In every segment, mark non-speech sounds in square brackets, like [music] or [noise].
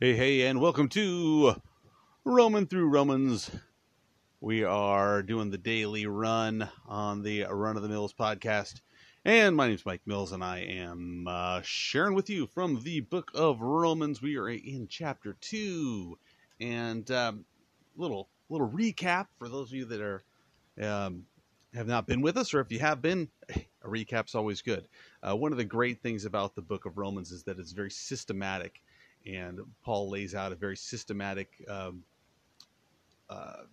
Hey, hey, and welcome to Roman Through Romans. We are doing the daily run on the Run of the Mills podcast. And my name is Mike Mills, and I am uh, sharing with you from the book of Romans. We are in chapter 2. And um, little little recap for those of you that are um, have not been with us, or if you have been, a recap's always good. Uh, one of the great things about the book of Romans is that it's very systematic and Paul lays out a very systematic um, uh,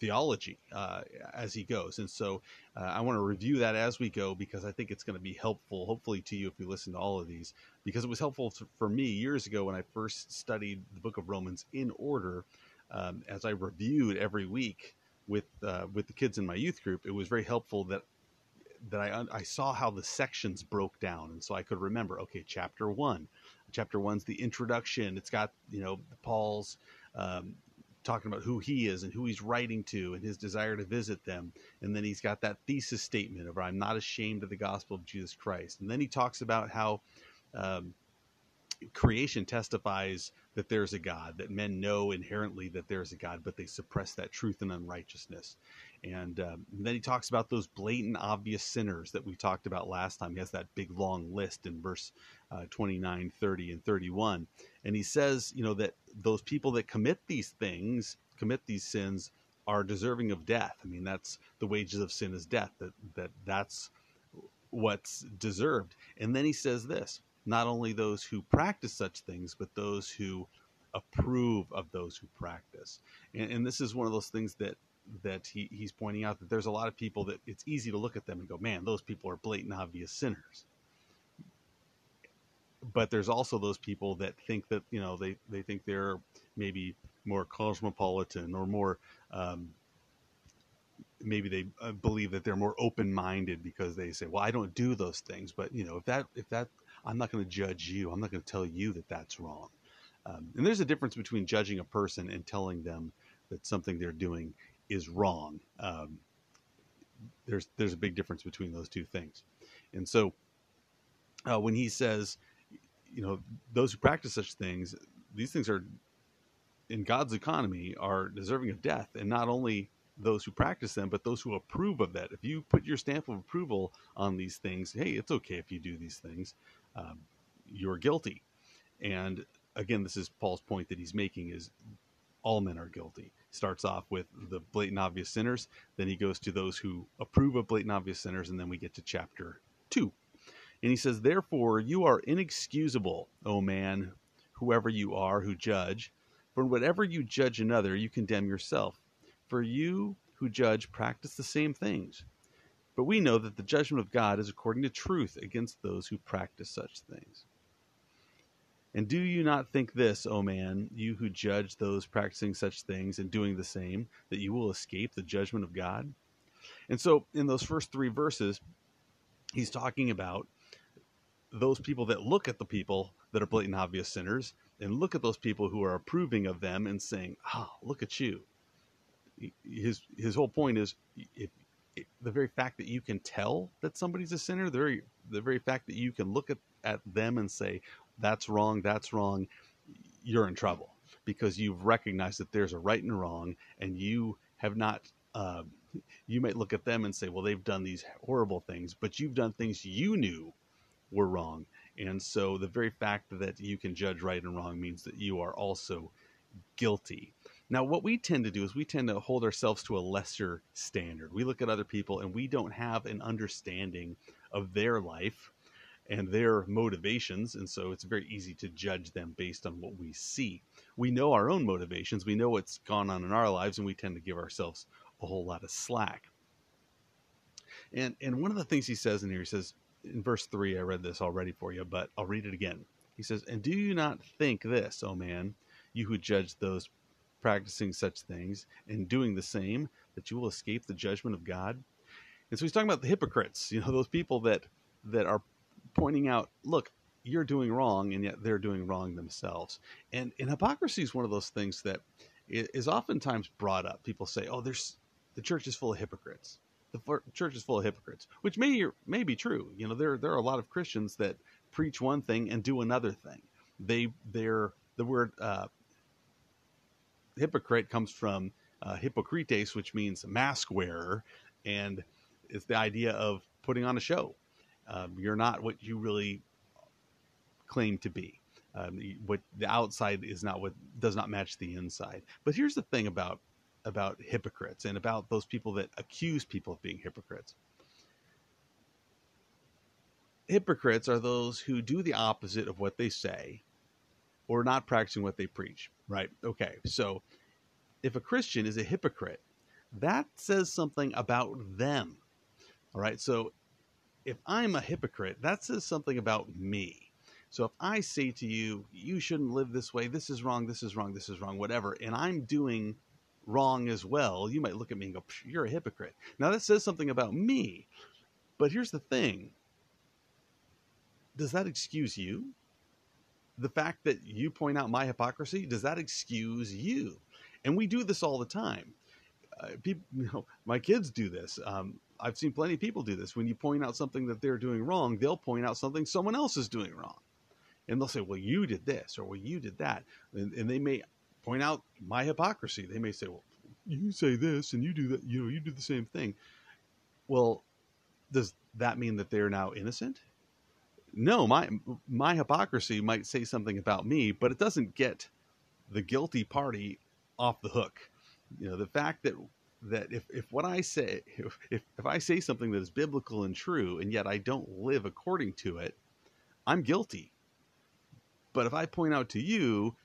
theology uh, as he goes. And so uh, I want to review that as we go because I think it's going to be helpful, hopefully, to you if you listen to all of these, because it was helpful for me years ago when I first studied the book of Romans in order. Um, as I reviewed every week with uh, with the kids in my youth group, it was very helpful that that I I saw how the sections broke down, and so I could remember. Okay, chapter one, chapter one's the introduction. It's got you know Paul's um, talking about who he is and who he's writing to and his desire to visit them, and then he's got that thesis statement of "I'm not ashamed of the gospel of Jesus Christ," and then he talks about how. Um, creation testifies that there's a God, that men know inherently that there's a God, but they suppress that truth and unrighteousness. And, um, then he talks about those blatant, obvious sinners that we talked about last time. He has that big, long list in verse uh, 29, 30, and 31. And he says, you know, that those people that commit these things, commit these sins, are deserving of death. I mean, that's the wages of sin is death. That that that's what's deserved. And then he says this: not only those who practice such things, but those who approve of those who practice. And, and this is one of those things that that he, he's pointing out that there's a lot of people that it's easy to look at them and go, man, those people are blatant, obvious sinners. But there's also those people that think that you know they they think they're maybe more cosmopolitan or more um, maybe they uh, believe that they're more open-minded because they say well i don't do those things but you know if that if that i'm not going to judge you i'm not going to tell you that that's wrong. Um, and there's a difference between judging a person and telling them that something they're doing is wrong. Um, there's there's a big difference between those two things, and so uh, when he says, you know, those who practice such things, these things are in God's economy are deserving of death, and not only those who practice them, but those who approve of that. If you put your stamp of approval on these things, hey, it's okay if you do these things, um, you're guilty. And again, this is Paul's point that he's making: is all men are guilty starts off with the blatant obvious sinners, then he goes to those who approve of blatant obvious sinners, and then we get to chapter 2. And he says, Therefore, you are inexcusable, O man, whoever you are who judge. For whatever you judge another, you condemn yourself. For you who judge practice the same things. But we know that the judgment of God is according to truth against those who practice such things. And do you not think this, O man, you who judge those practicing such things and doing the same, that you will escape the judgment of God? And so, in those first three verses, he's talking about those people that look at the people that are blatant obvious sinners and look at those people who are approving of them and saying, "Oh, look at you." His his whole point is if, if the very fact that you can tell that somebody's a sinner, the very the very fact that you can look at, at them and say, that's wrong, that's wrong, you're in trouble because you've recognized that there's a right and wrong, and you have not. Uh, you might look at them and say, well, they've done these horrible things, but you've done things you knew were wrong. And so the very fact that you can judge right and wrong means that you are also guilty. Now, what we tend to do is we tend to hold ourselves to a lesser standard. We look at other people and we don't have an understanding of their life and their motivations. And so it's very easy to judge them based on what we see. We know our own motivations, we know what's gone on in our lives, and we tend to give ourselves a whole lot of slack. And, and one of the things he says in here, he says, in verse 3, I read this already for you, but I'll read it again. He says, And do you not think this, O man, you who judge those practicing such things and doing the same, that you will escape the judgment of God? And so he's talking about the hypocrites, you know, [laughs] those people that that are pointing out, look, you're doing wrong, and yet they're doing wrong themselves. And, and hypocrisy is one of those things that is oftentimes brought up. People say, "Oh, there's the church is full of hypocrites." The church is full of hypocrites, which may may be true. You know, there there are a lot of Christians that preach one thing and do another thing. They they're the word uh, hypocrite comes from uh, hypocrites, which means mask wearer, and it's the idea of putting on a show. Um, you're not what you really claim to be. Um, what the outside is not what does not match the inside. But here's the thing about about hypocrites and about those people that accuse people of being hypocrites. Hypocrites are those who do the opposite of what they say or not practicing what they preach, right? Okay, so if a Christian is a hypocrite, that says something about them. All right, so if I'm a hypocrite, that says something about me. So if I say to you, you shouldn't live this way, this is wrong, this is wrong, this is wrong, whatever, and I'm doing wrong as well, you might look at me and go, you're a hypocrite. Now that says something about me. But here's the thing does that excuse you? The fact that you point out my hypocrisy, does that excuse you? And we do this all the time. Uh, people, [laughs] you know, my kids do this. Um, I've seen plenty of people do this. When you point out something that they're doing wrong, they'll point out something someone else is doing wrong and they'll say, "Well, you did this," or "Well, you did that," and, and they may point out my hypocrisy. They may say, "Well, you say this and you do that. You know, you do the same thing." Well, does that mean that they're now innocent? No, my my hypocrisy might say something about me, but it doesn't get the guilty party off the hook. You know, the fact that that if, if what I say if, if I say something that is biblical and true and yet I don't live according to it, I'm guilty. But if I point out to you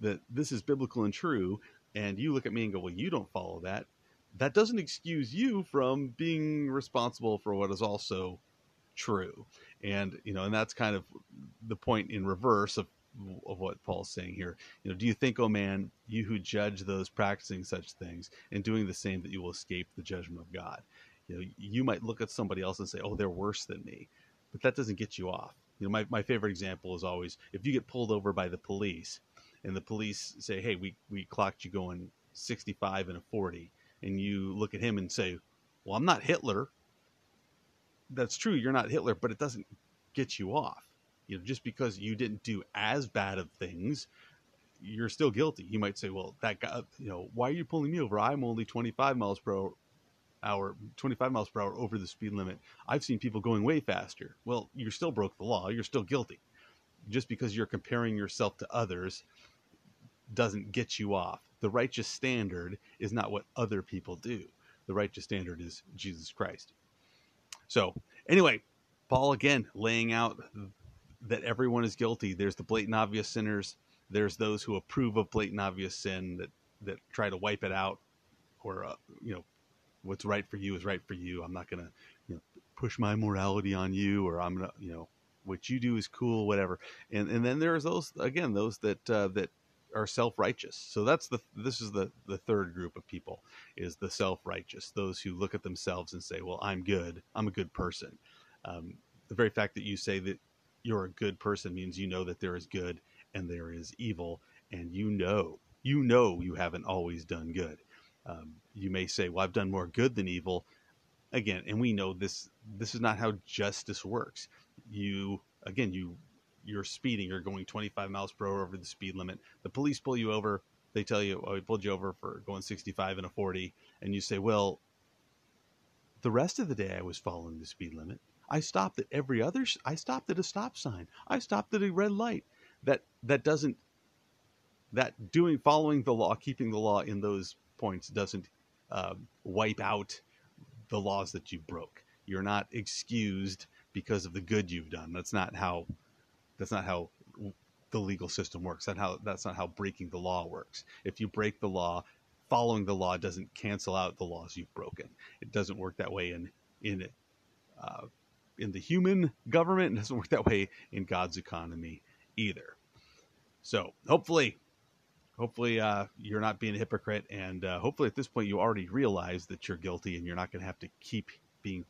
that this is biblical and true, and you look at me and go, well, you don't follow that, that doesn't excuse you from being responsible for what is also true. And, you know, and that's kind of the point in reverse of, of what Paul's saying here. You know, do you think, oh man, you who judge those practicing such things and doing the same, that you will escape the judgment of God? You know, you might look at somebody else and say, oh, they're worse than me, but that doesn't get you off you know, my, my favorite example is always if you get pulled over by the police and the police say, hey, we, we clocked you going 65 and a 40, and you look at him and say, well, I'm not Hitler. That's true, you're not Hitler, but it doesn't get you off. You know, just because you didn't do as bad of things, you're still guilty. You might say, well, that guy, you know, why are you pulling me over? I'm only 25 miles per hour, 25 miles per hour over the speed limit. I've seen people going way faster. Well, you still broke the law. You're still guilty. Just because you're comparing yourself to others doesn't get you off. The righteous standard is not what other people do. The righteous standard is Jesus Christ. So, anyway, Paul again laying out that everyone is guilty. There's the blatant obvious sinners. There's those who approve of blatant obvious sin that that try to wipe it out or uh, you know what's right for you is right for you. I'm not gonna you know, push my morality on you, or I'm gonna you know what you do is cool, whatever. And and then there's those again those that uh, that are self-righteous. So that's the this is the the third group of people is the self-righteous, those who look at themselves and say, "Well, I'm good. I'm a good person." Um, the very fact that you say that you're a good person means you know that there is good and there is evil, and you know you know you haven't always done good. Um, you may say, "Well, I've done more good than evil." Again, and we know this. This is not how justice works. You again, you you're speeding. You're going 25 miles per hour over the speed limit. The police pull you over. They tell you, "Oh, we pulled you over for going 65 and a 40," and you say, "Well, the rest of the day I was following the speed limit. I stopped at every other. I stopped at a stop sign. I stopped at a red light. That that doesn't that doing following the law, keeping the law in those points doesn't uh, wipe out the laws that you broke. You're not excused because of the good you've done. That's not how. That's not how the legal system works. That how that's not how breaking the law works. If you break the law, following the law doesn't cancel out the laws you've broken. It doesn't work that way in in uh, in the human government. It doesn't work that way in God's economy either. So hopefully hopefully uh, you're not being a hypocrite and uh, hopefully at this point you already realize that you're guilty and you're not going to have to keep being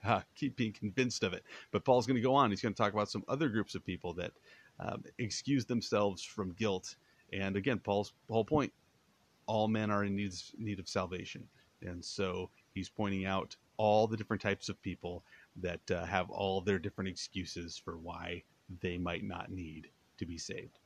[laughs] uh, keep being convinced of it. But paul's going to go on. He's going to talk about some other groups of people that um, excuse themselves from guilt. And again paul's whole point all men are in need, need of salvation. And so he's pointing out all the different types of people that uh, have all their different excuses for why they might not need to be saved.